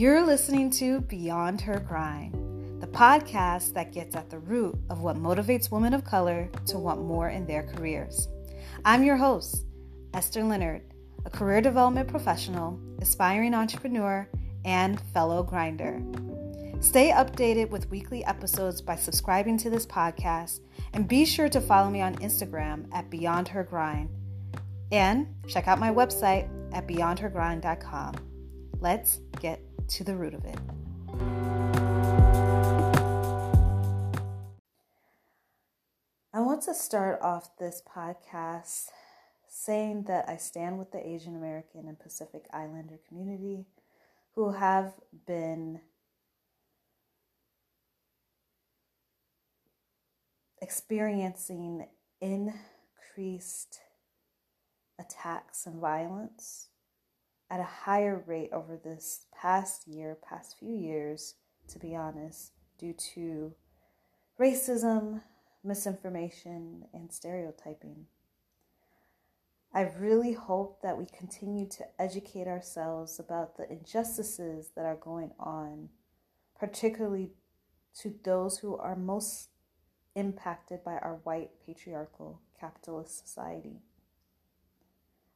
You're listening to Beyond Her Grind, the podcast that gets at the root of what motivates women of color to want more in their careers. I'm your host, Esther Leonard, a career development professional, aspiring entrepreneur, and fellow grinder. Stay updated with weekly episodes by subscribing to this podcast and be sure to follow me on Instagram at Beyond Her Grind. And check out my website at beyondhergrind.com. Let's get to the root of it. I want to start off this podcast saying that I stand with the Asian American and Pacific Islander community who have been experiencing increased attacks and violence at a higher rate over this past year, past few years, to be honest, due to racism, misinformation, and stereotyping. I really hope that we continue to educate ourselves about the injustices that are going on, particularly to those who are most impacted by our white patriarchal capitalist society.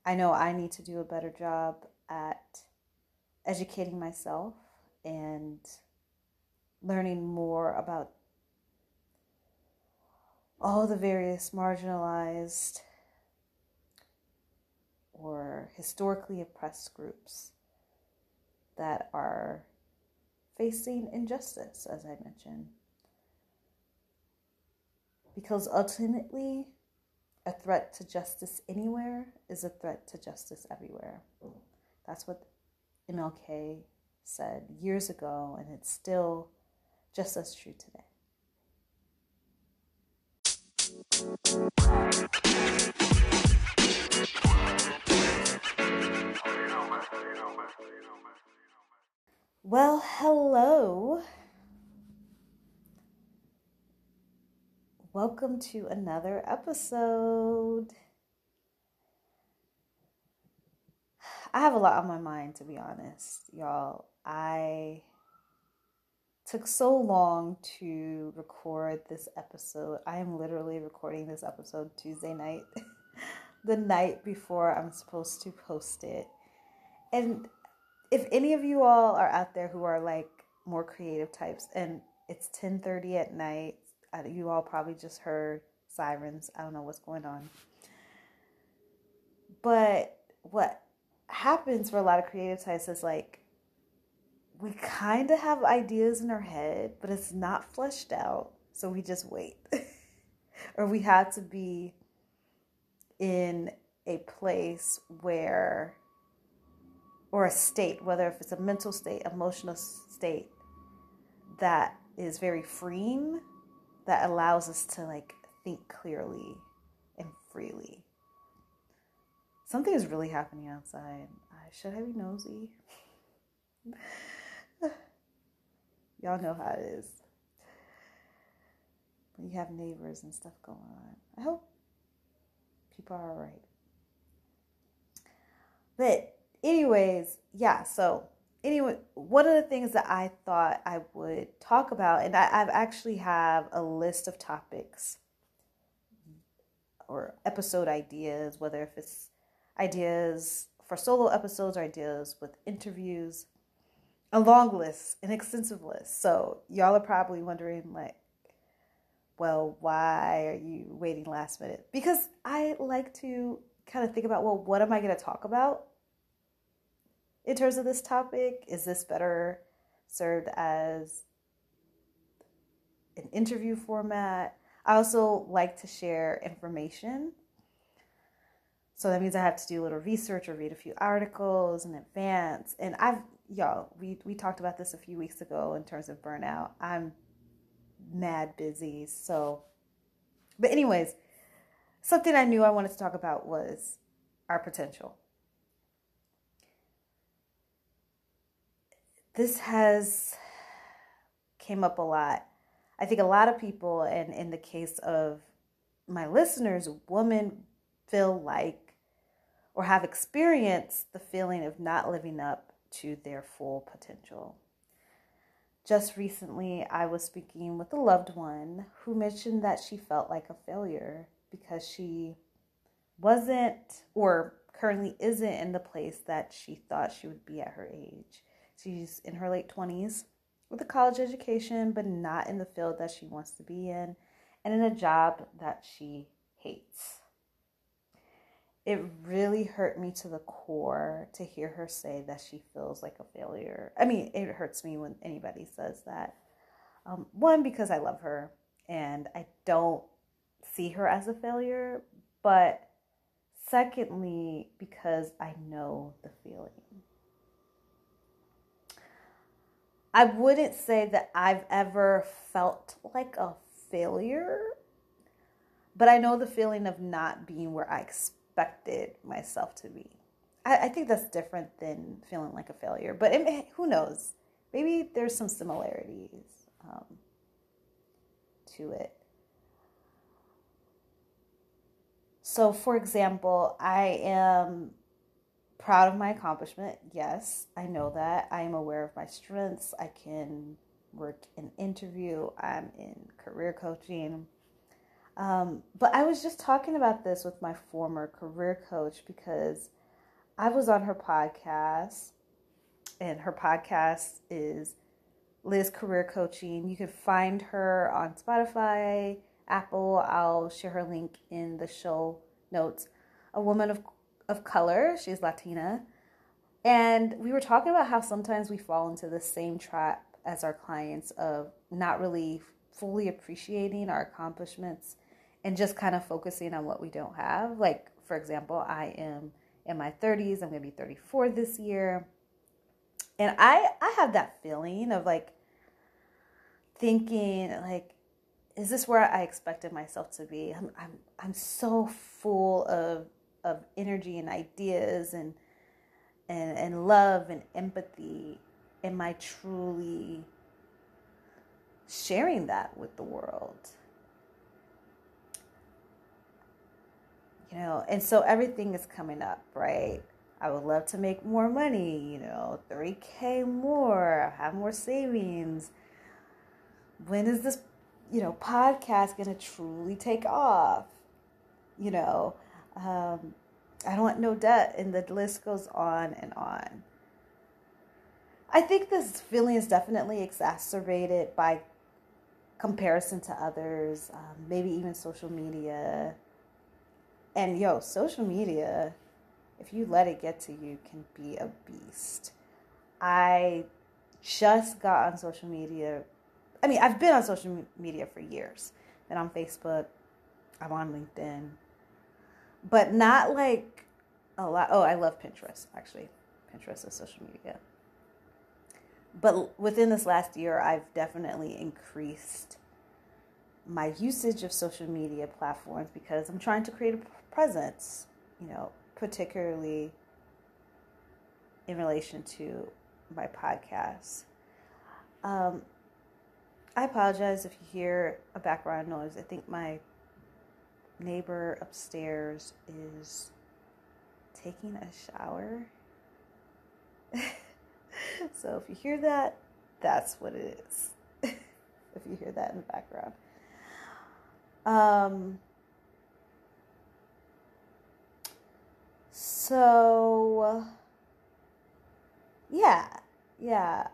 I know I need to do a better job at educating myself and learning more about all the various marginalized or historically oppressed groups that are facing injustice, as I mentioned. Because ultimately, a threat to justice anywhere is a threat to justice everywhere. That's what MLK said years ago, and it's still just as true today. Well, hello. Welcome to another episode. I have a lot on my mind, to be honest, y'all. I took so long to record this episode. I am literally recording this episode Tuesday night, the night before I'm supposed to post it. And if any of you all are out there who are like more creative types and it's 10:30 at night, you all probably just heard sirens. I don't know what's going on. But what happens for a lot of creative types is like we kind of have ideas in our head, but it's not fleshed out. So we just wait. or we have to be in a place where, or a state, whether if it's a mental state, emotional state, that is very freeing, that allows us to like think clearly and freely. Something is really happening outside. Should I be nosy? Y'all know how it is. When you have neighbors and stuff going on. I hope people are alright. But, anyways, yeah, so anyway, one of the things that I thought I would talk about, and I, I've actually have a list of topics or episode ideas, whether if it's ideas for solo episodes or ideas with interviews, a long list, an extensive list. So y'all are probably wondering like, well, why are you waiting last minute? Because I like to kind of think about, well, what am I going to talk about in terms of this topic? Is this better served as an interview format? I also like to share information so that means I have to do a little research or read a few articles in advance. And I've, y'all, we, we talked about this a few weeks ago in terms of burnout. I'm mad busy. So, but, anyways, something I knew I wanted to talk about was our potential. This has came up a lot. I think a lot of people, and in the case of my listeners, women feel like or have experienced the feeling of not living up to their full potential. Just recently, I was speaking with a loved one who mentioned that she felt like a failure because she wasn't or currently isn't in the place that she thought she would be at her age. She's in her late 20s with a college education, but not in the field that she wants to be in and in a job that she hates. It really hurt me to the core to hear her say that she feels like a failure. I mean, it hurts me when anybody says that. Um, one, because I love her and I don't see her as a failure, but secondly, because I know the feeling. I wouldn't say that I've ever felt like a failure, but I know the feeling of not being where I expected myself to be. I, I think that's different than feeling like a failure, but it, who knows? Maybe there's some similarities um, to it. So, for example, I am proud of my accomplishment. Yes, I know that. I am aware of my strengths. I can work in interview. I'm in career coaching. Um, but I was just talking about this with my former career coach because I was on her podcast, and her podcast is Liz Career Coaching. You can find her on Spotify, Apple. I'll share her link in the show notes. A woman of of color. She's Latina. And we were talking about how sometimes we fall into the same trap as our clients of not really fully appreciating our accomplishments and just kind of focusing on what we don't have. Like, for example, I am in my 30s, I'm to be 34 this year. And I I have that feeling of like thinking like is this where I expected myself to be? I'm I'm I'm so full of of energy and ideas and and and love and empathy am i truly sharing that with the world you know and so everything is coming up right i would love to make more money you know 3k more have more savings when is this you know podcast going to truly take off you know um, I don't want no debt, and the list goes on and on. I think this feeling is definitely exacerbated by comparison to others, um, maybe even social media. And yo, social media, if you let it get to you, can be a beast. I just got on social media. I mean, I've been on social media for years. Been on Facebook. I'm on LinkedIn but not like a lot. Oh, I love Pinterest actually. Pinterest is social media. But within this last year, I've definitely increased my usage of social media platforms because I'm trying to create a presence, you know, particularly in relation to my podcast. Um, I apologize if you hear a background noise. I think my neighbor upstairs is taking a shower. so if you hear that, that's what it is. if you hear that in the background. Um, so, yeah, yeah.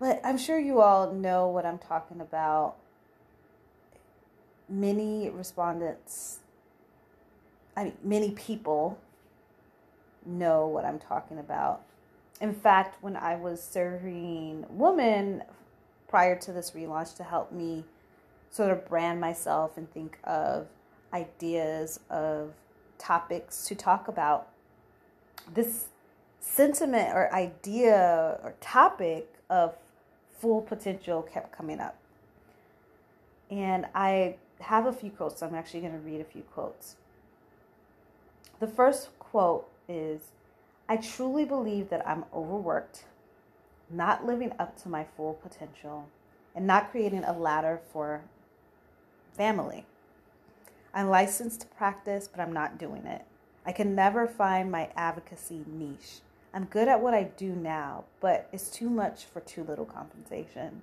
But I'm sure you all know what I'm talking about many respondents, I mean, many people know what I'm talking about. In fact, when I was serving women prior to this relaunch to help me sort of brand myself and think of ideas of topics to talk about, this sentiment or idea or topic of full potential kept coming up. And I have a few quotes. So I'm actually going to read a few quotes. The first quote is I truly believe that I'm overworked, not living up to my full potential, and not creating a ladder for family. I'm licensed to practice, but I'm not doing it. I can never find my advocacy niche. I'm good at what I do now, but it's too much for too little compensation.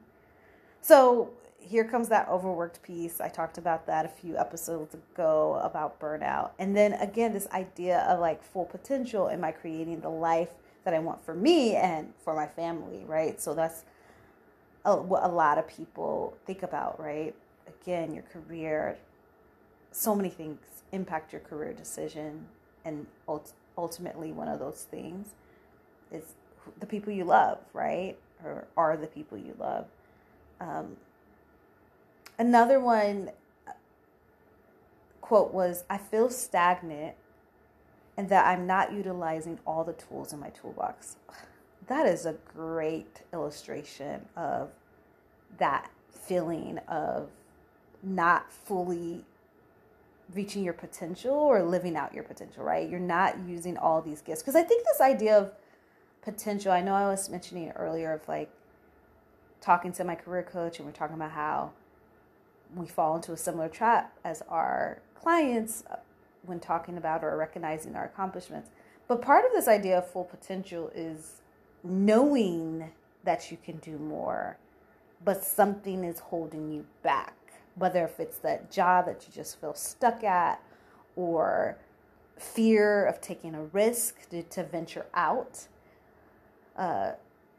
So here comes that overworked piece. I talked about that a few episodes ago about burnout. And then again, this idea of like full potential. Am I creating the life that I want for me and for my family, right? So that's a, what a lot of people think about, right? Again, your career, so many things impact your career decision. And ultimately, one of those things is the people you love, right? Or are the people you love. Um, another one quote was I feel stagnant and that I'm not utilizing all the tools in my toolbox. That is a great illustration of that feeling of not fully reaching your potential or living out your potential, right? You're not using all these gifts. Because I think this idea of potential, I know I was mentioning earlier of like talking to my career coach and we're talking about how we fall into a similar trap as our clients uh, when talking about or recognizing our accomplishments. But part of this idea of full potential is knowing that you can do more, but something is holding you back. Whether if it's that job that you just feel stuck at or fear of taking a risk to, to venture out, uh,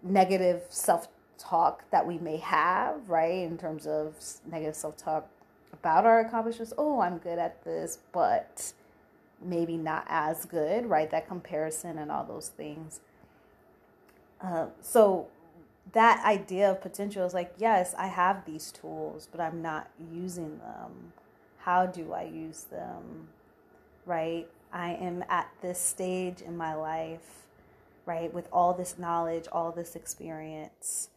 negative self talk that we may have, right? In terms of negative self talk about our accomplishments. Oh, I'm good at this, but maybe not as good, right? That comparison and all those things. Uh, so that idea of potential is like, yes, I have these tools, but I'm not using them. How do I use them? Right? I am at this stage in my life, right, with all this knowledge, all this experience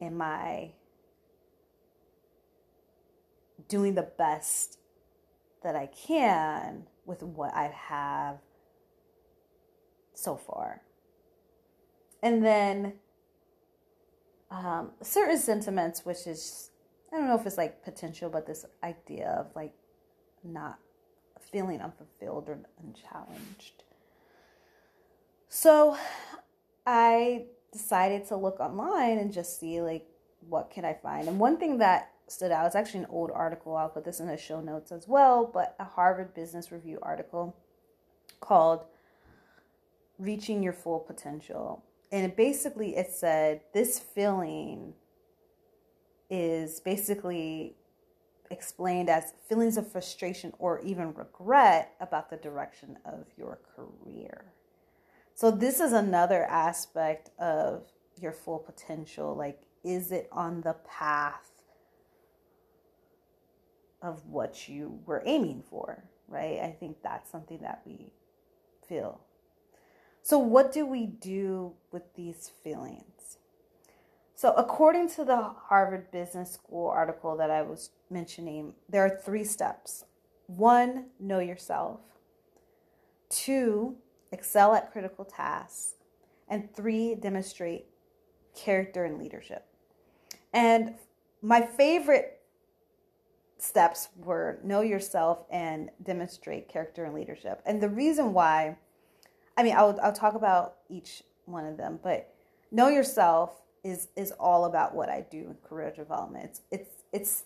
am I doing the best that I can with what I have so far? And then um, certain sentiments, which is, I don't know if it's like potential, but this idea of like not feeling unfulfilled or unchallenged. So I decided to look online and just see like what can I find. And one thing that stood out, it's actually an old article. I'll put this in the show notes as well, but a Harvard Business Review article called Reaching Your Full Potential. And basically it said this feeling is basically explained as feelings of frustration or even regret about the direction of your career. So this is another aspect of your full potential. Like, is it on the path of what you were aiming for? Right? I think that's something that we feel. So, what do we do with these feelings? So, according to the Harvard Business School article that I was mentioning, there are three steps. One, know yourself. Two, excel at critical tasks, and three, demonstrate character and leadership. And my favorite steps were know yourself and demonstrate character and leadership. And the reason why, I mean, I'll, I'll talk about each one of them, but know yourself is is all about what I do in career development. It's it's it's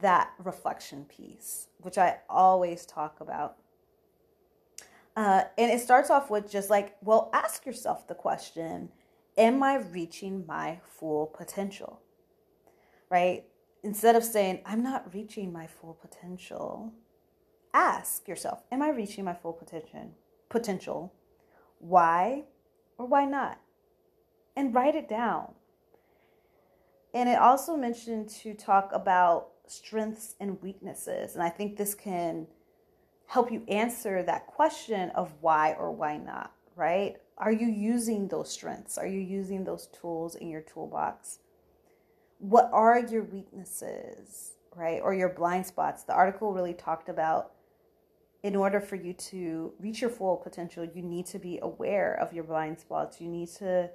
that reflection piece, which I always talk about uh, and it starts off with just like, well, ask yourself the question Am I reaching my full potential? Right? Instead of saying, I'm not reaching my full potential, ask yourself, Am I reaching my full potential? Potential. Why or why not? And write it down. And it also mentioned to talk about strengths and weaknesses. And I think this can help you answer that question of why or why not, right? Are you using those strengths? Are you using those tools in your toolbox? What are your weaknesses, right? Or your blind spots? The article really talked about in order for you to reach your full potential, you need to be aware of your blind spots. You need to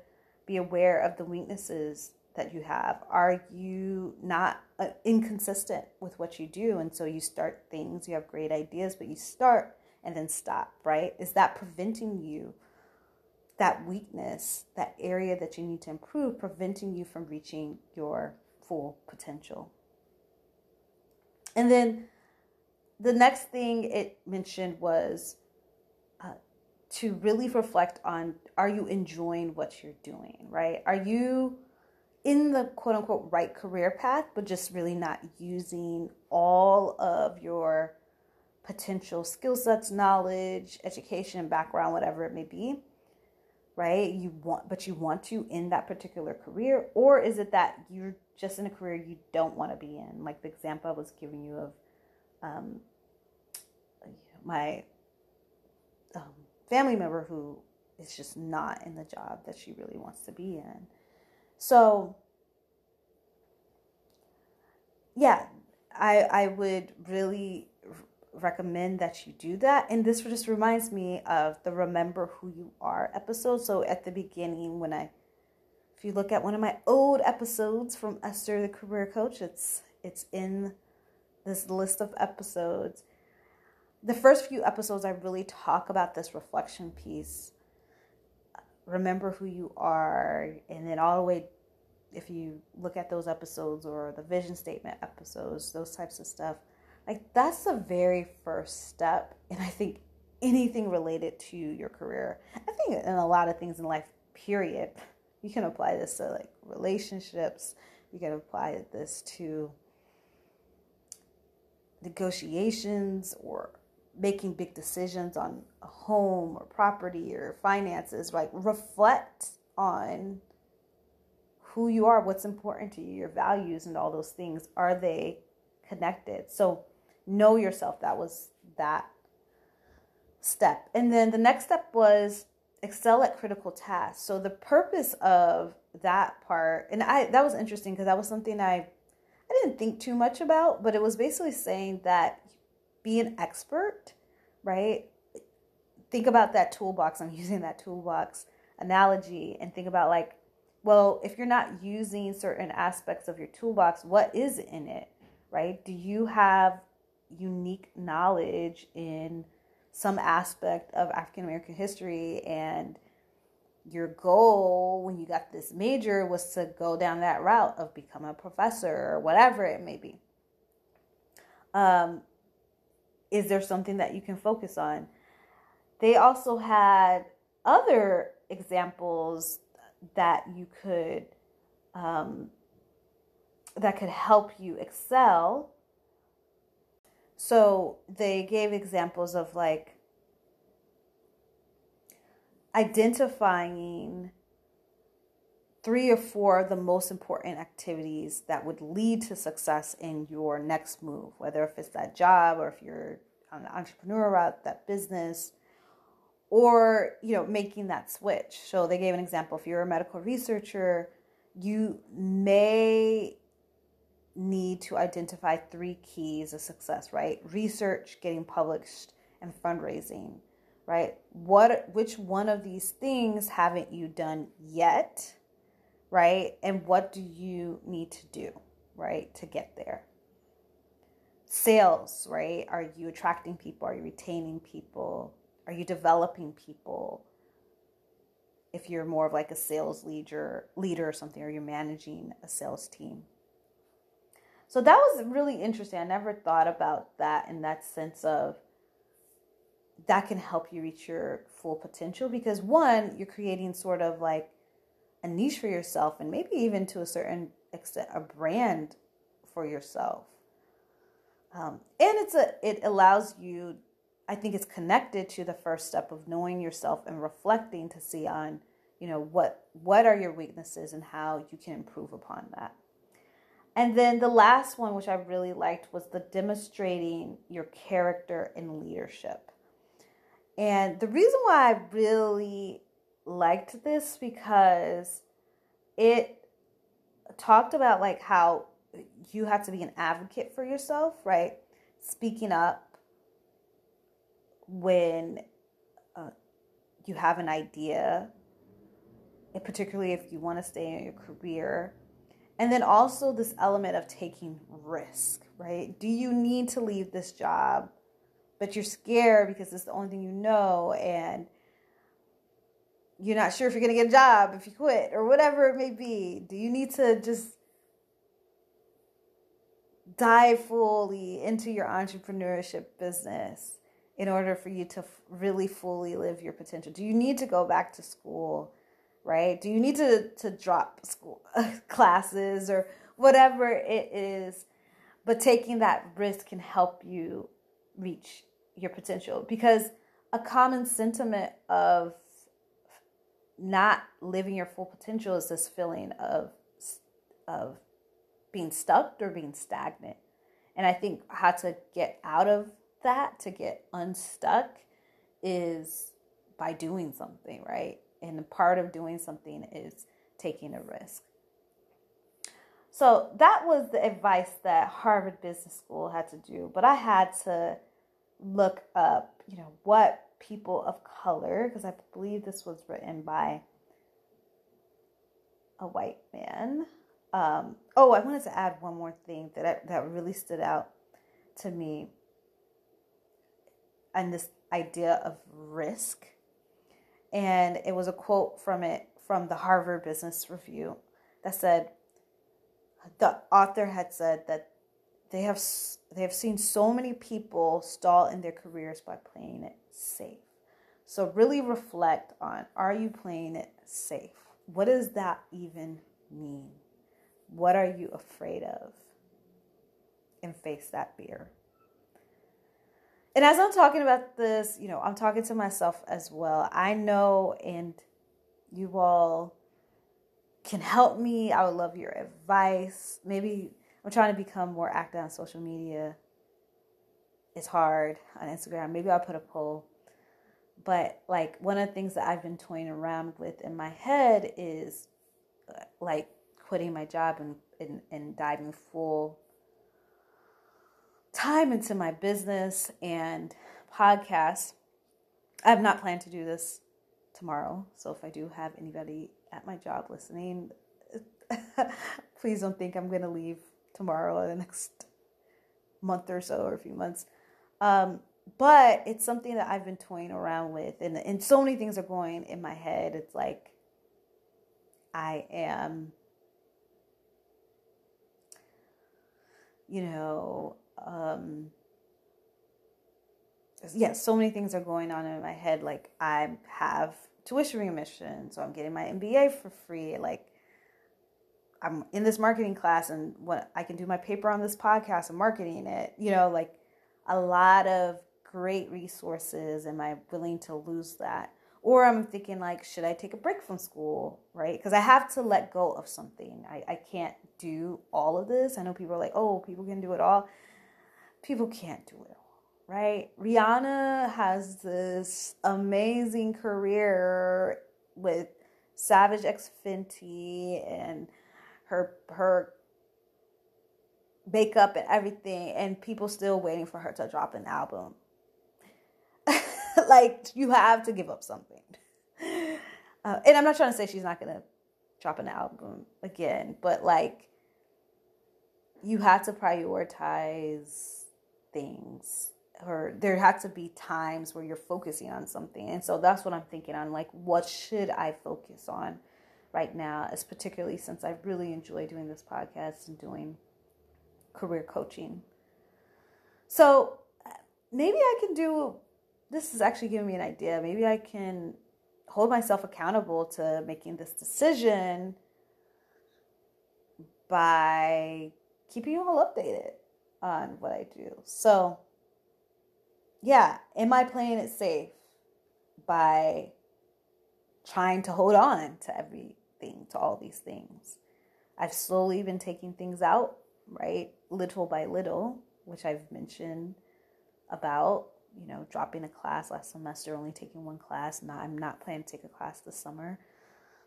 be aware of the weaknesses that you have? Are you not uh, inconsistent with what you do? And so you start things, you have great ideas, but you start and then stop, right? Is that preventing you, that weakness, that area that you need to improve, preventing you from reaching your full potential? And then the next thing it mentioned was uh, to really reflect on are you enjoying what you're doing, right? Are you in the quote unquote right career path, but just really not using all of your potential skill sets, knowledge, education, background, whatever it may be, right? You want, but you want to in that particular career, or is it that you're just in a career you don't want to be in? Like the example I was giving you of um, my um, family member who is just not in the job that she really wants to be in. So, yeah, I I would really recommend that you do that. And this just reminds me of the Remember Who You Are episode. So at the beginning, when I, if you look at one of my old episodes from Esther the Career Coach, it's it's in this list of episodes. The first few episodes, I really talk about this reflection piece. Remember who you are, and then all the way if you look at those episodes or the vision statement episodes, those types of stuff, like that's the very first step. And I think anything related to your career, I think in a lot of things in life, period, you can apply this to like relationships, you can apply this to negotiations or making big decisions on a home or property or finances. Like reflect on who you are, what's important to you, your values, and all those things. Are they connected? So know yourself. That was that step. And then the next step was excel at critical tasks. So the purpose of that part, and I that was interesting because that was something I I didn't think too much about, but it was basically saying that be an expert, right? Think about that toolbox. I'm using that toolbox analogy and think about like well, if you're not using certain aspects of your toolbox, what is in it, right? Do you have unique knowledge in some aspect of African American history and your goal when you got this major was to go down that route of become a professor or whatever it may be. Um, is there something that you can focus on? They also had other examples that you could um, that could help you excel. So they gave examples of like identifying three or four of the most important activities that would lead to success in your next move, whether if it's that job or if you're on the entrepreneur route, that business, or you know making that switch. So they gave an example. If you're a medical researcher you may need to identify three keys of success right? Research getting published and fundraising right what which one of these things haven't you done yet right and what do you need to do right to get there sales right are you attracting people are you retaining people are you developing people? If you're more of like a sales leader, leader or something, or you're managing a sales team. So that was really interesting. I never thought about that in that sense of that can help you reach your full potential because one, you're creating sort of like a niche for yourself and maybe even to a certain extent a brand for yourself. Um, and it's a it allows you I think it's connected to the first step of knowing yourself and reflecting to see on, you know, what what are your weaknesses and how you can improve upon that. And then the last one, which I really liked, was the demonstrating your character and leadership. And the reason why I really liked this because it talked about like how you have to be an advocate for yourself, right? Speaking up, when uh, you have an idea, and particularly if you want to stay in your career. And then also this element of taking risk, right? Do you need to leave this job but you're scared because it's the only thing you know and you're not sure if you're going to get a job if you quit or whatever it may be. Do you need to just dive fully into your entrepreneurship business in order for you to really fully live your potential? Do you need to go back to school? Right? Do you need to to drop school classes or whatever it is? But taking that risk can help you reach your potential because a common sentiment of not living your full potential is this feeling of of being stuck or being stagnant. And I think how to get out of that, to get unstuck, is by doing something, right? And part of doing something is taking a risk. So that was the advice that Harvard Business School had to do. But I had to look up, you know, what people of color, because I believe this was written by a white man, um, oh, I wanted to add one more thing that I, that really stood out to me, and this idea of risk, and it was a quote from it from the Harvard Business Review that said the author had said that they have they have seen so many people stall in their careers by playing it safe. So really reflect on are you playing it safe? What does that even mean? What are you afraid of? And face that fear. And as I'm talking about this, you know, I'm talking to myself as well. I know, and you all can help me. I would love your advice. Maybe I'm trying to become more active on social media. It's hard on Instagram. Maybe I'll put a poll. But like one of the things that I've been toying around with in my head is uh, like quitting my job and, and, and diving full time into my business and podcast. I have not planned to do this tomorrow. So if I do have anybody at my job listening, please don't think I'm going to leave tomorrow or the next month or so or a few months. Um, but it's something that I've been toying around with, and, and so many things are going in my head. It's like I am you know, um, yeah, so many things are going on in my head. Like I have tuition remission, so I'm getting my MBA for free. Like I'm in this marketing class, and what I can do my paper on this podcast and marketing it. You know, like a lot of great resources. Am I willing to lose that? Or I'm thinking like, should I take a break from school, right? Because I have to let go of something. I, I can't do all of this. I know people are like, oh, people can do it all. People can't do it all, right? Rihanna has this amazing career with Savage X Fenty and her her makeup and everything, and people still waiting for her to drop an album. like you have to give up something. Uh, and I'm not trying to say she's not gonna drop an album again, but like you have to prioritize things or there had to be times where you're focusing on something and so that's what i'm thinking on like what should i focus on right now as particularly since i really enjoy doing this podcast and doing career coaching so maybe i can do this is actually giving me an idea. Maybe I can hold myself accountable to making this decision by keeping you all updated on what I do. So, yeah, am I playing it safe by trying to hold on to everything, to all these things? I've slowly been taking things out, right? Little by little, which I've mentioned about you know, dropping a class last semester, only taking one class. Now I'm not planning to take a class this summer.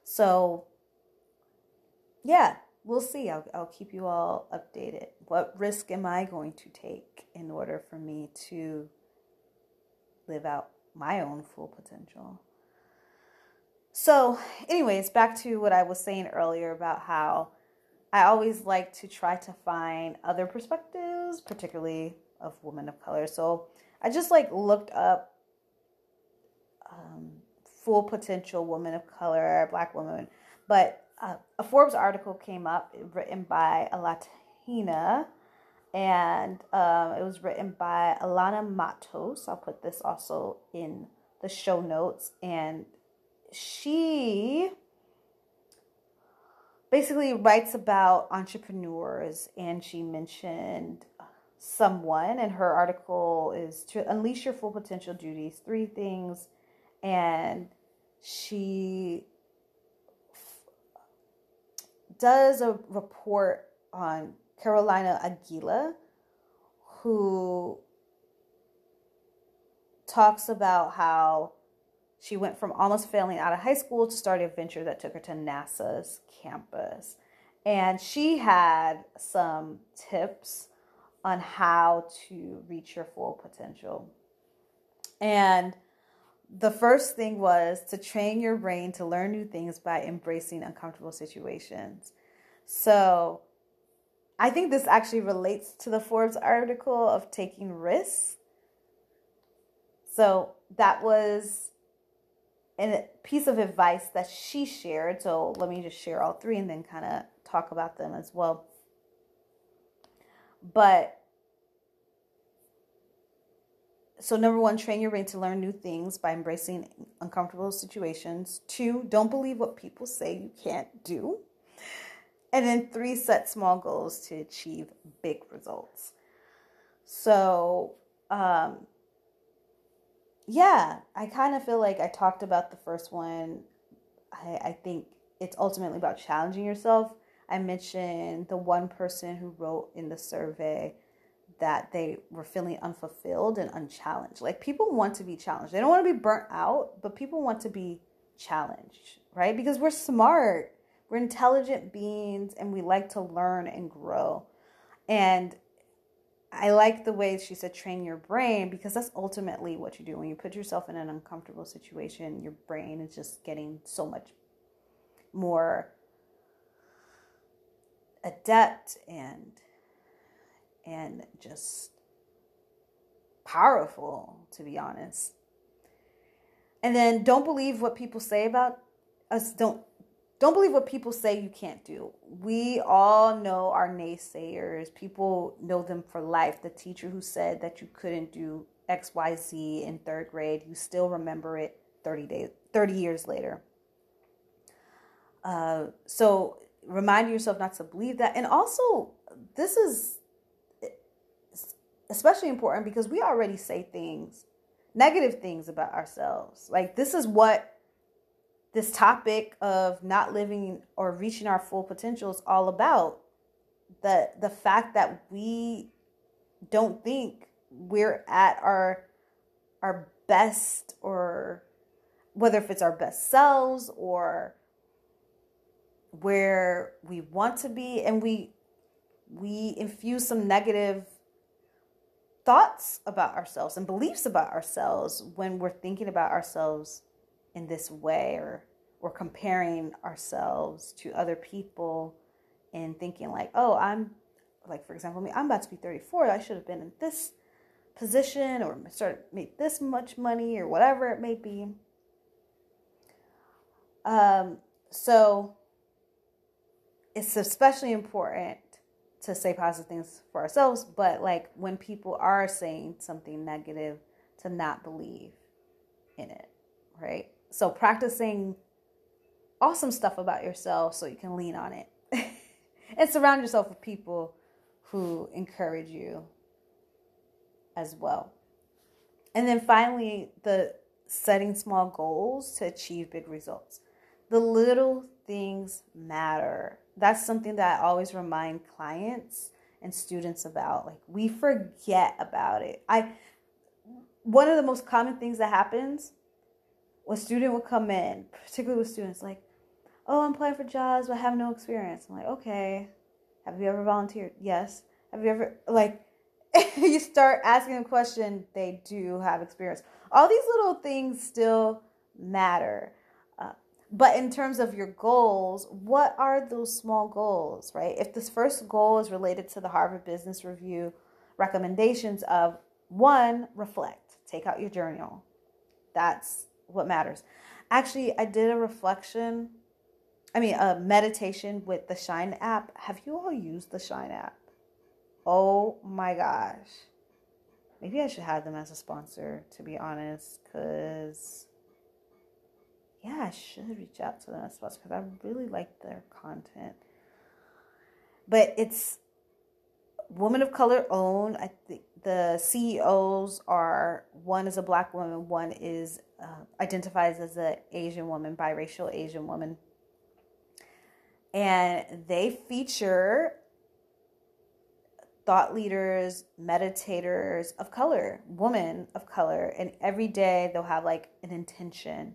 So, yeah, we'll see. I'll, I'll keep you all updated. What risk am I going to take in order for me to live out my own full potential? So, anyways, back to what I was saying earlier about how I always like to try to find other perspectives, particularly of women of color. So, I just like looked up um, full potential woman of color, black woman, but uh, a Forbes article came up written by a Latina, and um, it was written by Alana Matos. I'll put this also in the show notes, and she basically writes about entrepreneurs, and she mentioned someone, and her article is to unleash your full potential duties, three things, and she does a report on Carolina Aguila, who talks about how she went from almost failing out of high school to start a venture that took her to NASA's campus. And she had some tips on how to reach your full potential. And the first thing was to train your brain to learn new things by embracing uncomfortable situations. So I think this actually relates to the Forbes article of taking risks. So that was a piece of advice that she shared. So let me just share all three and then kind of talk about them as well. But so number one, train your brain to learn new things by embracing uncomfortable situations. Two, don't believe what people say you can't do. And then three, set small goals to achieve big results. So, um, yeah, I kind of feel like I talked about the first one. I, I think it's ultimately about challenging yourself. I mentioned the one person who wrote in the survey that they were feeling unfulfilled and unchallenged. Like people want to be challenged. They don't want to be burnt out, but people want to be challenged, right? Because we're smart, we're intelligent beings, and we like to learn and grow. And I like the way she said train your brain because that's ultimately what you do. When you put yourself in an uncomfortable situation, your brain is just getting so much more adept and and just powerful, to be honest. And then don't believe what people say about us. Don't don't believe what people say you can't do. We all know our naysayers. People know them for life. The teacher who said that you couldn't do XYZ in third grade, you still remember it 30 days 30 years later. Uh, so remind yourself not to believe that. And also, this is especially important because we already say things, negative things about ourselves. Like, this is what this topic of not living or reaching our full potential is all about. The, the fact that we don't think we're at our our best or whether if it's our best selves or where we want to be and we we infuse some negative thoughts about ourselves and beliefs about ourselves when we're thinking about ourselves in this way or or comparing ourselves to other people and thinking like oh i'm like for example me i'm about to be 34 i should have been in this position or started made this much money or whatever it may be um so it's especially important to say positive things for ourselves, but like when people are saying something negative, to not believe in it, right? So practicing awesome stuff about yourself so you can lean on it and surround yourself with people who encourage you as well. And then finally, the setting small goals to achieve big results. The little things matter that's something that I always remind clients and students about. Like we forget about it. I one of the most common things that happens when a student will come in, particularly with students, like, oh, I'm applying for jobs, but I have no experience. I'm like, okay. Have you ever volunteered? Yes. Have you ever like you start asking a question, they do have experience. All these little things still matter. Uh, but in terms of your goals, what are those small goals, right? If this first goal is related to the Harvard Business Review recommendations of one, reflect. Take out your journal. That's what matters. Actually, I did a reflection, I mean, a meditation with the Shine app. Have you all used the Shine app? Oh my gosh. Maybe I should have them as a sponsor, to be honest, because yeah, I should reach out to them as sponsor because I really like their content. But it's woman of color owned. I think the CEOs are one is a black woman, one is uh, identifies as an Asian woman, biracial Asian woman, and they feature thought leaders, meditators of color, women of color, and every day they'll have like an intention.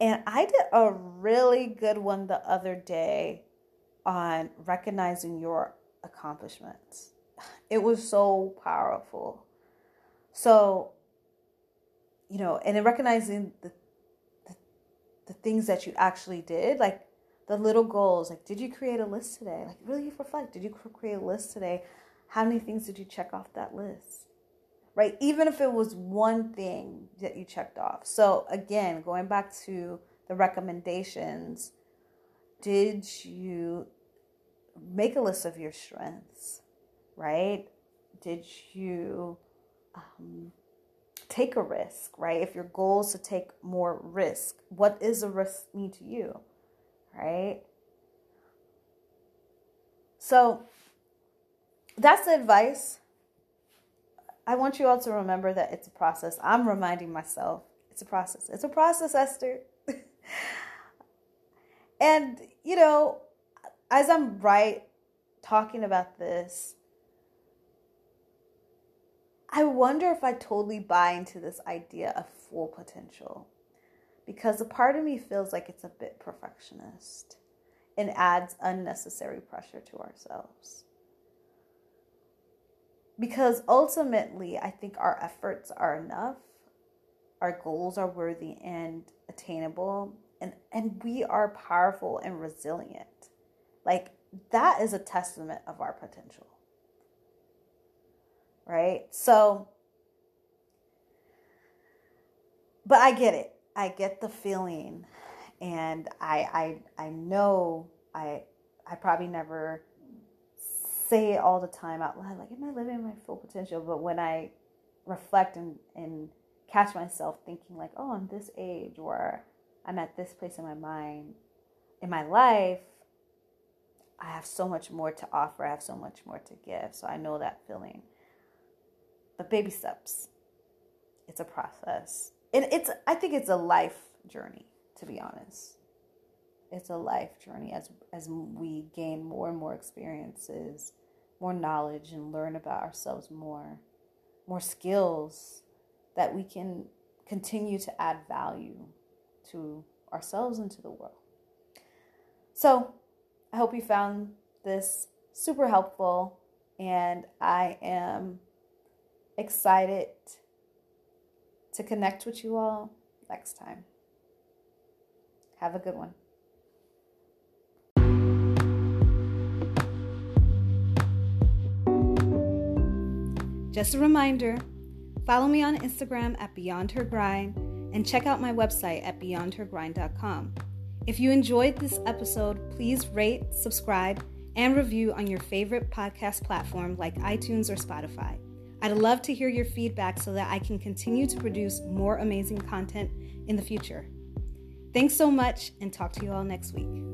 And I did a really good one the other day on recognizing your accomplishments. It was so powerful. So, you know, and in recognizing the, the, the things that you actually did, like the little goals, like did you create a list today? Like really reflect. Did you create a list today? How many things did you check off that list? Right? Even if it was one thing that you checked off. So again, going back to the recommendations, did you make a list of your strengths, right? Did you um, take a risk, right? If your goal is to take more risk, what is a risk mean to you, right? So that's the advice. I want you all to remember that it's a process. I'm reminding myself it's a process. It's a process, Esther. and, you know, as I'm right talking about this, I wonder if I totally buy into this idea of full potential because a part of me feels like it's a bit perfectionist and adds unnecessary pressure to ourselves. Because ultimately, I think our efforts are enough, our goals are worthy and attainable, and, and we are powerful and resilient. Like, that is a testament of our potential. Right? So, but I get it. I get the feeling and I I I know I I probably never say it all the time out loud like am I living my full potential but when I reflect and and catch myself thinking like oh I'm this age or I'm at this place in my mind in my life I have so much more to offer. I have so much more to give. So I know that feeling. But baby steps. It's a process. And it's I think it's a life journey, to be honest. It's a life journey as as we gain more and more experiences, more knowledge and learn about ourselves more, more skills that we can continue to add value to ourselves and to the world. So, I hope you found this super helpful, and I am excited to connect with you all next time. Have a good one. Just a reminder follow me on Instagram at Beyond Her Grind and check out my website at beyondhergrind.com. If you enjoyed this episode, please rate, subscribe, and review on your favorite podcast platform like iTunes or Spotify. I'd love to hear your feedback so that I can continue to produce more amazing content in the future. Thanks so much, and talk to you all next week.